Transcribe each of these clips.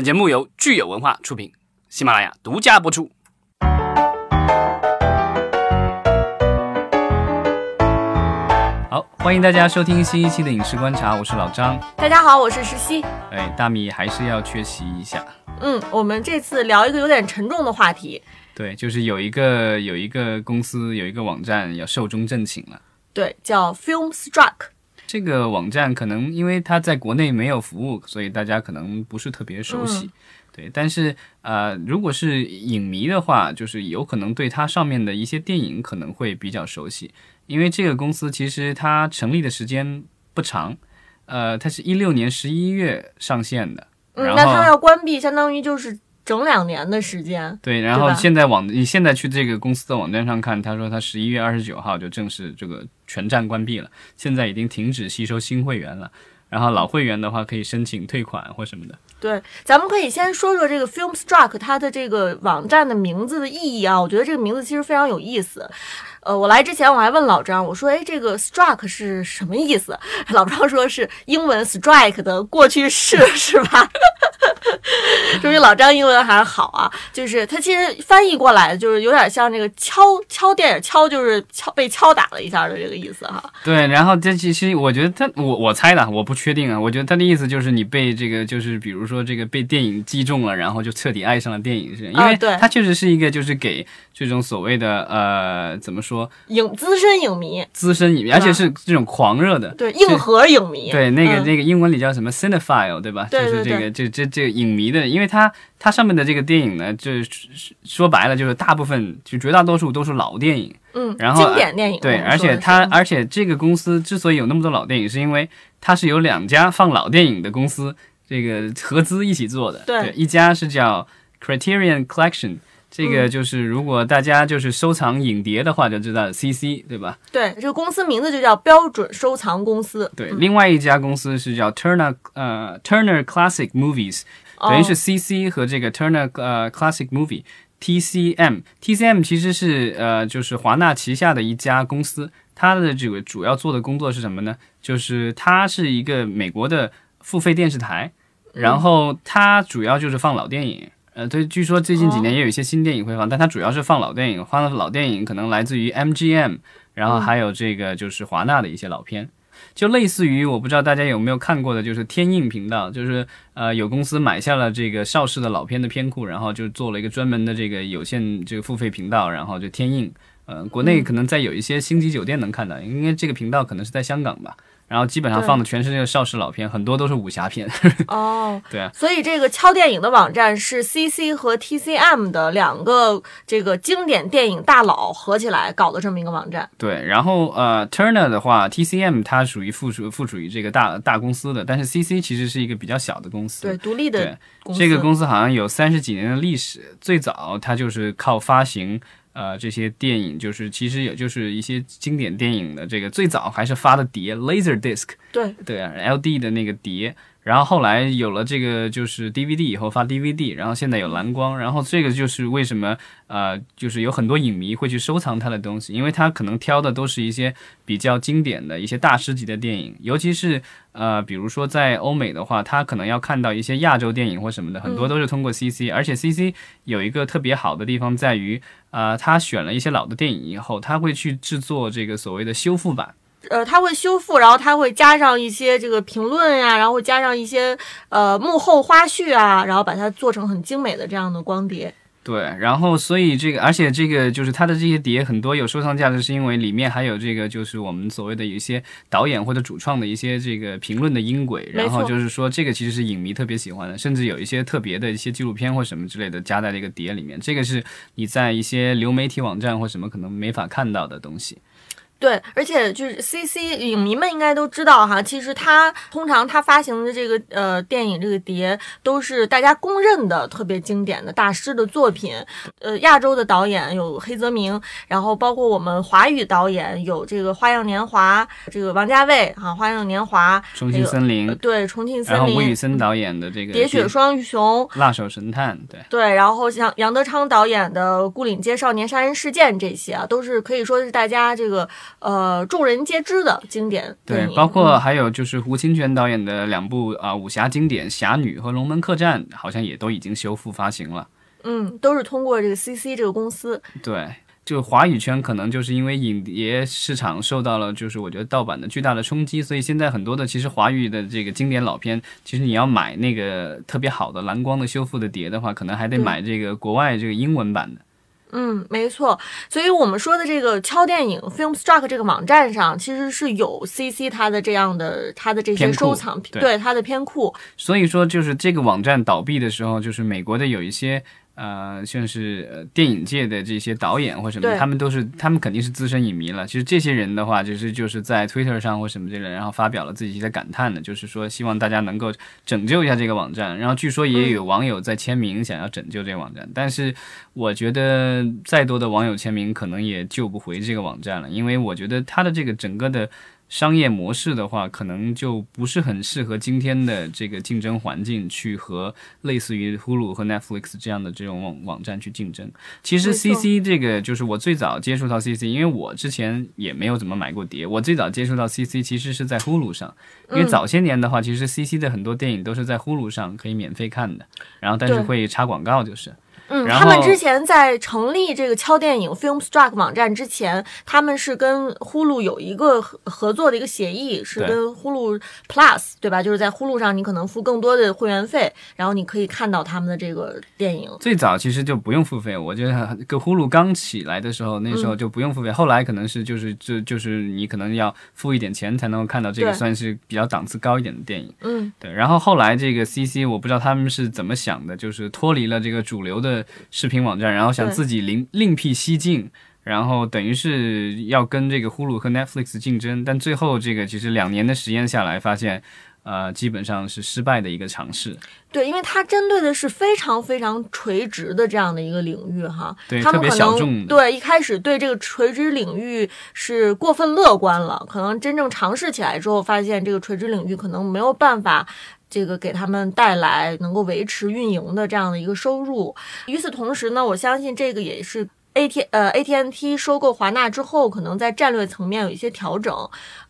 本节目由聚友文化出品，喜马拉雅独家播出。好，欢迎大家收听新一期的影视观察，我是老张。大家好，我是石溪。哎，大米还是要缺席一下。嗯，我们这次聊一个有点沉重的话题。对，就是有一个有一个公司有一个网站要寿终正寝了。对，叫 Filmstruck。这个网站可能因为它在国内没有服务，所以大家可能不是特别熟悉。对，但是呃，如果是影迷的话，就是有可能对它上面的一些电影可能会比较熟悉。因为这个公司其实它成立的时间不长，呃，它是一六年十一月上线的，嗯，那它要关闭，相当于就是整两年的时间。对，然后现在网你现在去这个公司的网站上看，他说他十一月二十九号就正式这个全站关闭了，现在已经停止吸收新会员了，然后老会员的话可以申请退款或什么的。对，咱们可以先说说这个 Filmstruck 它的这个网站的名字的意义啊，我觉得这个名字其实非常有意思。呃，我来之前我还问老张，我说，哎，这个 struck 是什么意思？老张说是英文 strike 的过去式，是吧？说明老张英文还是好啊。就是他其实翻译过来就是有点像那个敲敲电影敲，就是敲被敲打了一下的这个意思哈。对，然后这其实我觉得他我我猜的，我不确定啊。我觉得他的意思就是你被这个就是比如说这个被电影击中了，然后就彻底爱上了电影，是因为他确实是一个就是给这种所谓的呃怎么说。影资深影迷，资深影迷，而且是这种狂热的，对硬核影迷，对那个那个英文里叫什么 cinephile，对吧？就是这个这这这个影迷的，因为它它上面的这个电影呢，就是说白了就是大部分就绝大多数都是老电影，嗯，然后经典电影，对，而且它而且这个公司之所以有那么多老电影，是因为它是有两家放老电影的公司这个合资一起做的，对，一家是叫 Criterion Collection。这个就是，如果大家就是收藏影碟的话，就知道 CC 对吧？对，这个公司名字就叫标准收藏公司。对，另外一家公司是叫 Turner 呃 Turner Classic Movies，等于是 CC 和这个 Turner 呃 Classic Movie TCM TCM 其实是呃就是华纳旗下的一家公司，它的这个主要做的工作是什么呢？就是它是一个美国的付费电视台，然后它主要就是放老电影。呃，对，据说最近几年也有一些新电影会放，但它主要是放老电影，放的老电影可能来自于 MGM，然后还有这个就是华纳的一些老片，就类似于我不知道大家有没有看过的，就是天映频道，就是呃有公司买下了这个邵氏的老片的片库，然后就做了一个专门的这个有线这个付费频道，然后就天映，呃，国内可能在有一些星级酒店能看到，因为这个频道可能是在香港吧。然后基本上放的全是那个邵氏老片，很多都是武侠片。哦，对啊。所以这个敲电影的网站是 CC 和 TCM 的两个这个经典电影大佬合起来搞的这么一个网站。对，然后呃，Turner 的话，TCM 它属于附属附属于这个大大公司的，但是 CC 其实是一个比较小的公司，对，独立的公司。这个公司好像有三十几年的历史，最早它就是靠发行。呃，这些电影就是其实也就是一些经典电影的这个最早还是发的碟，laser disc，对对啊，LD 的那个碟。然后后来有了这个就是 DVD 以后发 DVD，然后现在有蓝光，然后这个就是为什么呃就是有很多影迷会去收藏他的东西，因为他可能挑的都是一些比较经典的一些大师级的电影，尤其是呃比如说在欧美的话，他可能要看到一些亚洲电影或什么的，很多都是通过 CC，而且 CC 有一个特别好的地方在于，呃他选了一些老的电影以后，他会去制作这个所谓的修复版。呃，他会修复，然后他会加上一些这个评论呀，然后加上一些呃幕后花絮啊，然后把它做成很精美的这样的光碟。对，然后所以这个，而且这个就是它的这些碟很多有收藏价值，是因为里面还有这个就是我们所谓的一些导演或者主创的一些这个评论的音轨，然后就是说这个其实是影迷特别喜欢的，甚至有一些特别的一些纪录片或什么之类的加在这个碟里面，这个是你在一些流媒体网站或什么可能没法看到的东西。对，而且就是 C C 影迷们应该都知道哈，其实他通常他发行的这个呃电影这个碟都是大家公认的特别经典的大师的作品。呃，亚洲的导演有黑泽明，然后包括我们华语导演有这个《花样年华》，这个王家卫哈，《花样年华》。重庆森林。对，重庆森林。然后吴宇森导演的这个《喋血双雄》。辣手神探。对。对，然后像杨德昌导演的《牯岭街少年杀人事件》这些啊，都是可以说是大家这个。呃众人皆知的经典，，对包括还有就是胡清泉导演的两部啊、武侠经典《侠女》和《龙门客栈》，好像也都已经修复发行了。嗯，都是通过这个 CC 这个公司。对，就华语圈可能就是因为影碟市场受到了就是我觉得盗版的巨大的冲击，所以现在很多的其实华语的这个经典老片，其实你要买那个特别好的蓝光的修复的碟的话，可能还得买这个国外这个英文版的。嗯，没错。所以我们说的这个敲电影 Filmstruck 这个网站上，其实是有 CC 它的这样的它的这些收藏，对对它的片库。所以说，就是这个网站倒闭的时候，就是美国的有一些呃，像是呃电影界的这些导演或什么他们都是他们肯定是资深影迷了。其实这些人的话，就是就是在 Twitter 上或什么之类的，然后发表了自己的感叹的，就是说希望大家能够拯救一下这个网站。然后据说也有网友在签名想要拯救这个网站，但是我觉得再多的网友签名可能也救不回这个网站了，因为我觉得它的这个整个的。商业模式的话，可能就不是很适合今天的这个竞争环境去和类似于 Hulu 和 Netflix 这样的这种网网站去竞争。其实 CC 这个就是我最早接触到 CC，因为我之前也没有怎么买过碟，我最早接触到 CC 其实是在 Hulu 上，因为嗯早些年的话，其实 CC 的很多电影都是在 Hulu 上可以免费看的，然后但是会插广告，就是。嗯，然他们之前在成立这个敲电影 Filmstruck 网站之前，他们是跟呼噜有一个合合作的一个协议，是跟呼噜 Plus 对吧？就是在呼噜上你可能付更多的会员费，然后你可以看到他们的这个电影。最早其实就不用付费，我觉得跟呼噜刚起来的时候，那时候就不用付费。后来可能是就是就就是你可能要付一点钱才能够看到这个算是比较档次高一点的电影。嗯，对，然后后来这个 CC 我不知道他们是怎么想的，就是脱离了这个主流的视频网站，然后想自己另另辟蹊径。然后等于是要跟这个呼噜和 Netflix 竞争，但最后这个其实两年的实验下来，发现，呃，基本上是失败的一个尝试。对，因为它针对的是非常非常垂直的这样的一个领域哈，他们可能小众对一开始对这个垂直领域是过分乐观了，可能真正尝试起来之后，发现这个垂直领域可能没有办法。这个给他们带来能够维持运营的这样的一个收入。与此同时呢，我相信这个也是 A T 呃 A T N T 收购华纳之后，可能在战略层面有一些调整。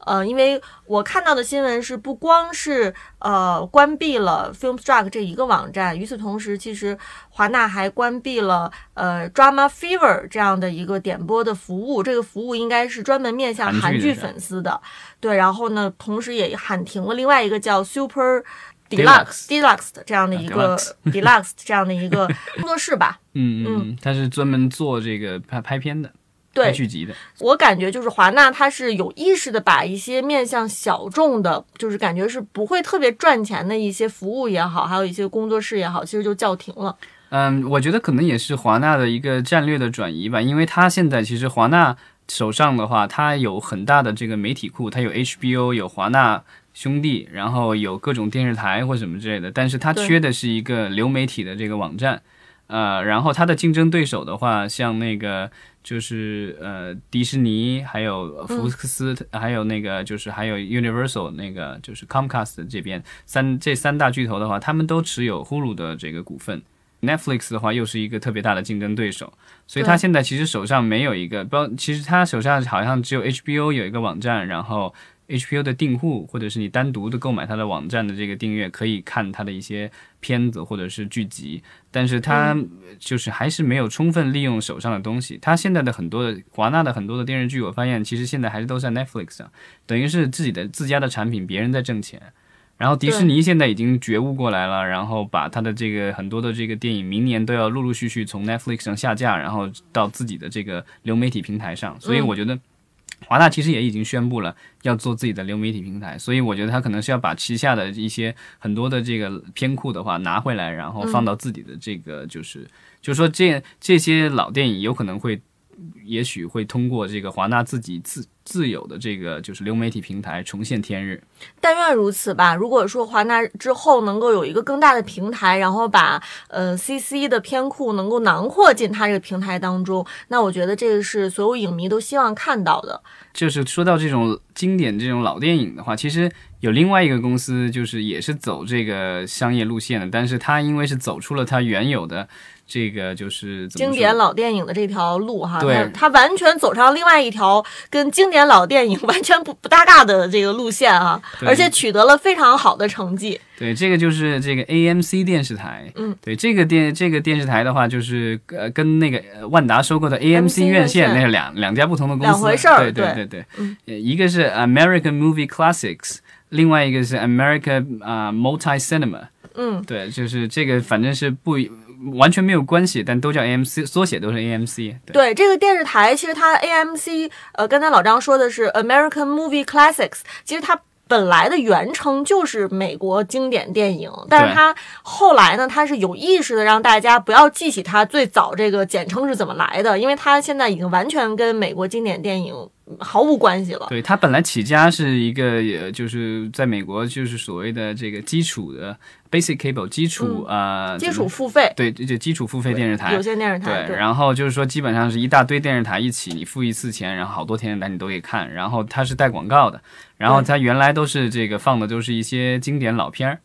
呃，因为我看到的新闻是，不光是呃关闭了 Filmstruck 这一个网站，与此同时，其实华纳还关闭了呃 Drama Fever 这样的一个点播的服务。这个服务应该是专门面向韩剧粉丝的。对，然后呢，同时也喊停了另外一个叫 Super。Deluxe Deluxe 的这样的一个 Deluxe 这样的一个工作室吧，嗯嗯嗯，他是专门做这个拍拍片的，拍对，剧集的。我感觉就是华纳，它是有意识的把一些面向小众的，就是感觉是不会特别赚钱的一些服务也好，还有一些工作室也好，其实就叫停了。嗯，我觉得可能也是华纳的一个战略的转移吧，因为它现在其实华纳手上的话，它有很大的这个媒体库，它有 HBO，有华纳兄弟，然后有各种电视台或什么之类的，但是它缺的是一个流媒体的这个网站。呃，然后它的竞争对手的话，像那个就是呃迪士尼，还有福克斯，还有那个就是还有 Universal 那个就是 Comcast 这边三这三大巨头的话，他们都持有 Hulu 的这个股份。Netflix 的话又是一个特别大的竞争对手，所以他现在其实手上没有一个，包，其实他手上好像只有 HBO 有一个网站，然后 HBO 的订户或者是你单独的购买它的网站的这个订阅，可以看它的一些片子或者是剧集，但是它就是还是没有充分利用手上的东西。它现在的很多的华纳的很多的电视剧，我发现其实现在还是都在 Netflix 上，等于是自己的自家的产品，别人在挣钱。然后迪士尼现在已经觉悟过来了，然后把它的这个很多的这个电影明年都要陆陆续续从 Netflix 上下架，然后到自己的这个流媒体平台上。所以我觉得华纳其实也已经宣布了要做自己的流媒体平台，所以我觉得他可能是要把旗下的一些很多的这个片库的话拿回来，然后放到自己的这个就是，就是说这这些老电影有可能会。也许会通过这个华纳自己自自有的这个就是流媒体平台重现天日。但愿如此吧。如果说华纳之后能够有一个更大的平台，然后把呃 CC 的片库能够囊括进它这个平台当中，那我觉得这个是所有影迷都希望看到的。就是说到这种经典这种老电影的话，其实有另外一个公司，就是也是走这个商业路线的，但是它因为是走出了它原有的这个就是经典老电影的这条路哈，对它它完全走上另外一条跟经典典老电影 完全不不搭嘎的这个路线啊，而且取得了非常好的成绩。对，这个就是这个 AMC 电视台。嗯，对，这个电这个电视台的话，就是呃跟那个呃万达收购的 AMC 院院线线那是两两家不同的公司，两回事儿对对对对一个是 American Movie Classics，另外一个是 America 啊、Multi Cinema。嗯，对，就是这个，反正是不完全没有关系，但都叫 AMC，缩写都是 AMC。对对，这个电视台其实它 AMC，呃，刚才老张说的是 American Movie Classics，其实它。本来的原称就是美国经典电影，但是它后来呢，它是有意识的让大家不要记起它最早这个简称是怎么来的，因为它现在已经完全跟美国经典电影毫无关系了。对，它本来起家是一个，也，就是在美国就是所谓的这个基础的 basic cable 基础啊、呃基础付费对，就基础付费电视台有。线电视台，对，然后就是说，基本上是一大堆电视台一起，你付一次钱，然后好多电视台你都可以看。然后它是带广告的，然后它原来都是这个放的都是一些经典老片儿。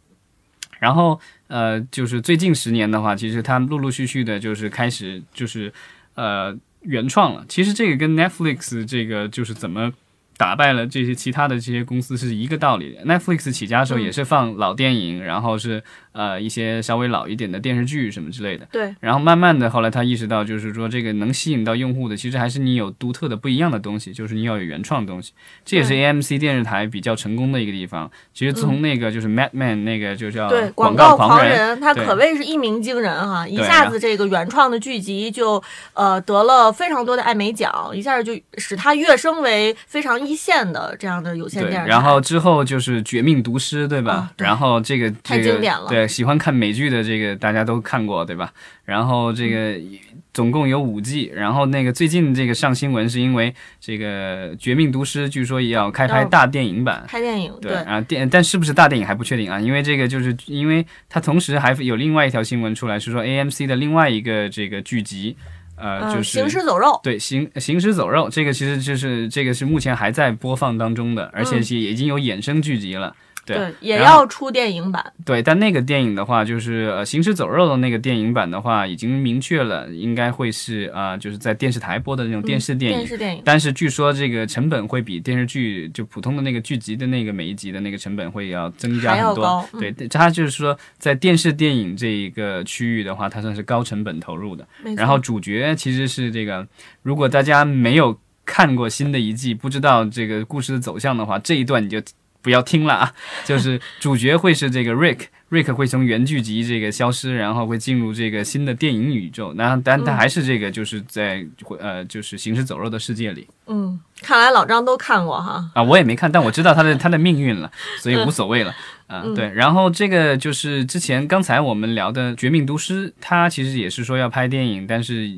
然后呃，就是最近十年的话，其实它陆陆续续的，就是开始就是呃原创了。其实这个跟 Netflix 这个就是怎么打败了这些其他的这些公司是一个道理。Netflix 起家的时候也是放老电影，然后是呃一些稍微老一点的电视剧什么之类的。对然后慢慢的，后来他意识到，就是说这个能吸引到用户的，其实还是你有独特的、不一样的东西，就是你要有原创的东西。这也是 AMC 电视台比较成功的一个地方。其实从那个就是 Mad Men 那个就叫对，广告狂人，他可谓是一鸣惊人哈、一下子这个原创的剧集就呃得了非常多的艾美奖，一下就使他跃升为非常一线的这样的有线，电视台。然后之后就是《绝命毒师》，对吧？然后这个太这个经典了对，喜欢看美剧的这个大家都看过，对吧？然后这个嗯总共有五季，然后那个最近这个上新闻是因为这个《绝命毒师》据说也要开拍大电影版。拍电影，对，然后电，但是不是大电影还不确定啊，因为这个就是因为它同时还有另外一条新闻出来，是说 AMC 的另外一个这个剧集，呃，嗯，就是行尸走肉，对，行行尸走肉，这个其实就是这个是目前还在播放当中的，而且嗯是已经有衍生剧集了。对对，也要出电影版。对，但那个电影的话，就是呃，行尸走肉的那个电影版的话，已经明确了，应该会是啊、呃就是在电视台播的那种电视电影。电视电影，但是据说这个成本会比电视剧就普通的那个剧集的那个每一集的那个成本会要增加很多。对，它就是说在电视电影这一个区域的话，它算是高成本投入的。然后主角其实是这个，如果大家没有看过新的一季，不知道这个故事的走向的话，这一段你就不要听了啊。就是主角会是这个 Rick，Rick 会从原剧集这个消失，然后会进入这个新的电影宇宙。那但他嗯还是这个就是在呃就是行尸走肉的世界里嗯，看来老张都看过哈。啊，我也没看，但我知道他的 他的命运了，所以无所谓了。啊，嗯对，然后这个就是之前刚才我们聊的《绝命毒师》，他其实也是说要拍电影，但是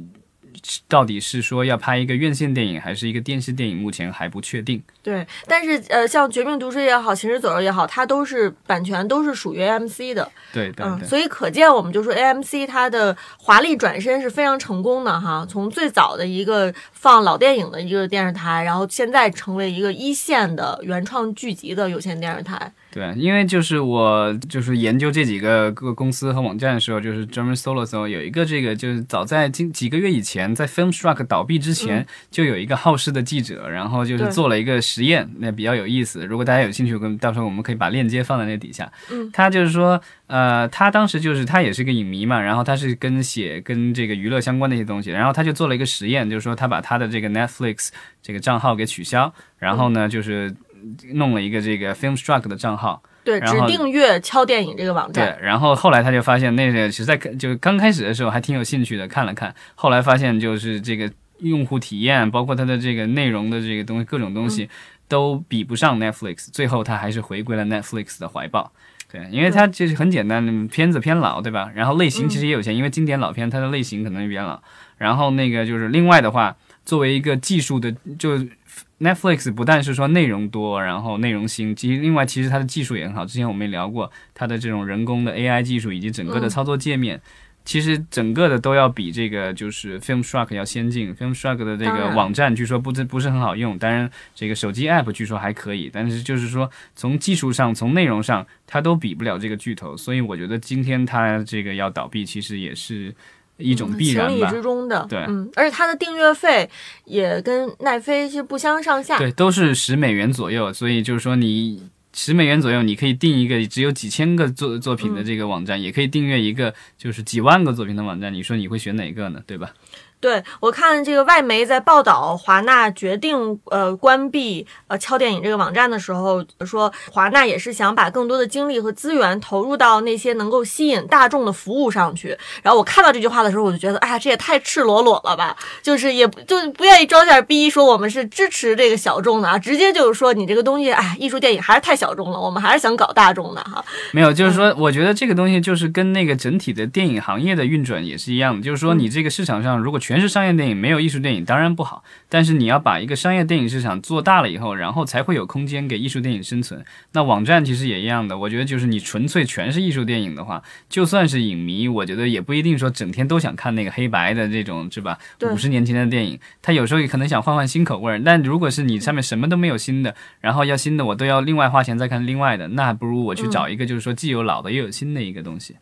到底是说要拍一个院线电影还是一个电视电影，目前还不确定。对，但是呃，像《绝命毒师》也好，《行尸走肉》也好，它都是版权都是属于 AMC 的，嗯，对对对，所以可见我们就说 AMC 它的华丽转身是非常成功的哈，从最早的一个放老电影的一个电视台，然后现在成为一个一线的原创剧集的有线电视台。对，因为就是我就是研究这几个各个公司和网站的时候，就是专门搜了搜，有一个这个就是早在今几个月以前，在 Filmstruck 倒闭之前，就有一个好事的记者，然后就是做了一个实验，那比较有意思。如果大家有兴趣，跟到时候我们可以把链接放在那底下。嗯，他就是说，呃，他当时就是他也是个影迷嘛，然后他是跟写跟这个娱乐相关的一些东西，然后他就做了一个实验，就是说他把他的这个 Netflix 这个账号给取消，然后呢就是弄了一个这个 Filmstruck 的账号。对，然后只订阅敲电影这个网站对站。，然后后来他就发现那个其实在就刚开始的时候还挺有兴趣的，看了看，后来发现就是这个用户体验，包括它的这个内容的这个东西，各种东西都比不上 Netflix，最后他还是回归了 Netflix 的怀抱。对，因为它就是很简单，片子偏老，对吧？然后类型其实也有限，因为经典老片它的类型可能比较老。然后那个就是另外的话，作为一个技术的，就 Netflix 不但是说内容多，然后内容新，其实另外其实它的技术也很好。之前我们也聊过它的这种人工的 AI 技术以及整个的嗯操作界面，其实整个的都要比这个就是 Filmstruck 要先进。Filmstruck 的这个网站据说不是不是很好用，当然这个手机 App 据说还可以，但是就是说从技术上、从内容上，它都比不了这个巨头。所以我觉得今天它这个要倒闭，其实也是。一种必然吧。情理之中的，对嗯，而且它的订阅费也跟奈飞其实不相上下。对，都是十美元左右，所以就是说你十美元左右，你可以订一个只有几千个作作品的这个网站，也可以订阅一个就是几万个作品的网站。你说你会选哪个呢？对吧？对我看这个外媒在报道华纳决定呃关闭呃敲电影这个网站的时候，说华纳也是想把更多的精力和资源投入到那些能够吸引大众的服务上去。然后我看到这句话的时候，我就觉得，哎呀，这也太赤裸裸了吧！就是也不就不愿意装下逼，说我们是支持这个小众的啊，直接就是说你这个东西，哎，艺术电影还是太小众了，我们还是想搞大众的哈。没有，就是说，我觉得这个东西就是跟那个整体的电影行业的运转也是一样的，就是说，你这个市场上如果全是商业电影，没有艺术电影，当然不好。但是你要把一个商业电影市场做大了以后，然后才会有空间给艺术电影生存。那网站其实也一样的，我觉得就是你纯粹全是艺术电影的话，就算是影迷，我觉得也不一定说整天都想看那个黑白的这种，是吧？对五十年前的电影，他有时候也可能想换换新口味儿。但如果是你上面什么都没有新的，然后要新的我都要另外花钱再看另外的，那还不如我去找一个就是说既有老的又有新的一个东西。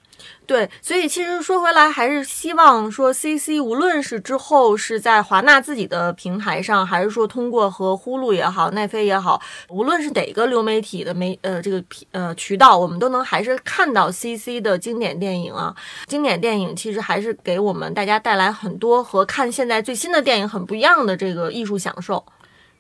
对，所以其实说回来，还是希望说 CC 无论是之后是在华纳自己的平台上，还是说通过和呼噜也好、奈飞也好，无论是哪个流媒体的媒呃这个呃渠道，我们都能还是看到 CC 的经典电影啊。经典电影其实还是给我们大家带来很多和看现在最新的电影很不一样的这个艺术享受。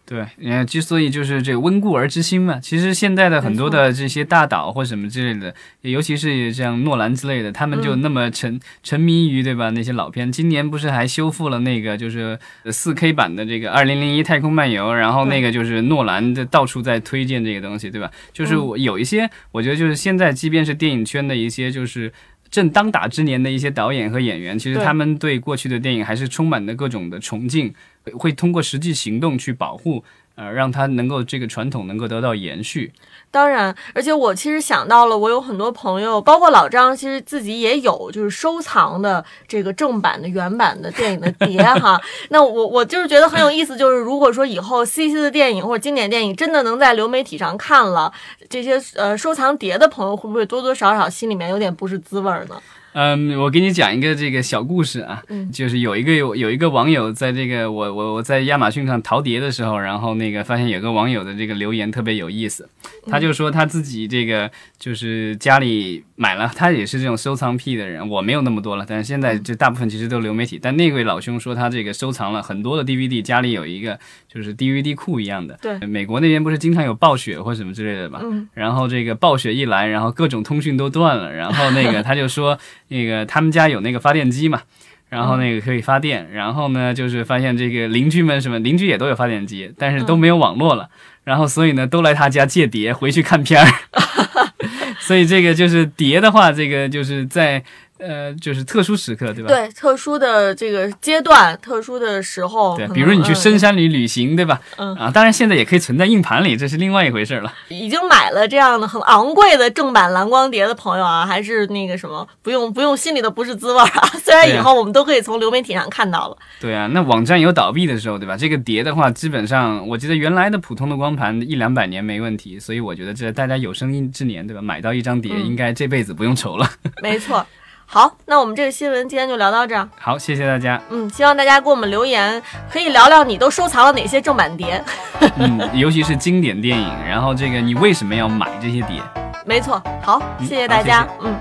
对，呃，之所以就是这个温故而知新嘛，其实现在的很多的这些大导或什么之类的，尤其是像诺兰之类的，他们就那么沉、沉迷于对吧那些老片。今年不是还修复了那个就是四 K 版的这个《二零零一太空漫游》，然后那个就是诺兰的到处在推荐这个东西，对吧？就是我有一些，我觉得就是现在即便是电影圈的一些就是。正当打之年的一些导演和演员，其实他们对过去的电影还是充满了各种的崇敬，会通过实际行动去保护，呃，让它能够这个传统能够得到延续。当然，而且我其实想到了，我有很多朋友，包括老张，其实自己也有就是收藏的这个正版的原版的电影的碟哈。那我我就是觉得很有意思，就是如果说以后 CC 的电影或者经典电影真的能在流媒体上看了，这些呃收藏碟的朋友会不会多多少少心里面有点不是滋味呢？嗯，我给你讲一个这个小故事啊，嗯。就是有一个有有一个网友在这个我我我在亚马逊上淘碟的时候，然后那个发现有个网友的这个留言特别有意思，他就说他自己这个就是家里买了，他也是这种收藏癖的人，我没有那么多了，但是现在就大部分其实都流媒体，但那位老兄说他这个收藏了很多的 DVD，家里有一个就是 DVD 库一样的，对。美国那边不是经常有暴雪或什么之类的吧，嗯。然后这个暴雪一来，然后各种通讯都断了，然后那个他就说，那个他们家有那个发电机嘛，然后那个可以发电，然后呢就是发现这个邻居们什么邻居也都有发电机，但是都没有网络了，然后所以呢都来他家借碟回去看片儿，所以这个就是碟的话，这个就是在呃就是特殊时刻，对吧？对，特殊的这个阶段、特殊的时候，对，比如你去深山里旅行，对吧？嗯啊，当然现在也可以存在硬盘里，这是另外一回事了。已经买了这样的很昂贵的正版蓝光碟的朋友啊，还是那个什么，不用不用心里的不是滋味儿啊。虽然以后我们都可以从流媒体上看到了，对啊，那网站有倒闭的时候，对吧？这个碟的话，基本上我记得原来的普通的光盘一两百年没问题，所以我觉得这大家有生之年，对吧？买到一张碟，嗯应该这辈子不用愁了。没错。好，那我们这个新闻今天就聊到这儿。好，谢谢大家。嗯，希望大家给我们留言，可以聊聊你都收藏了哪些正版碟。嗯，尤其是经典电影，然后这个你为什么要买这些碟？没错，好，嗯谢谢大家。好谢嗯。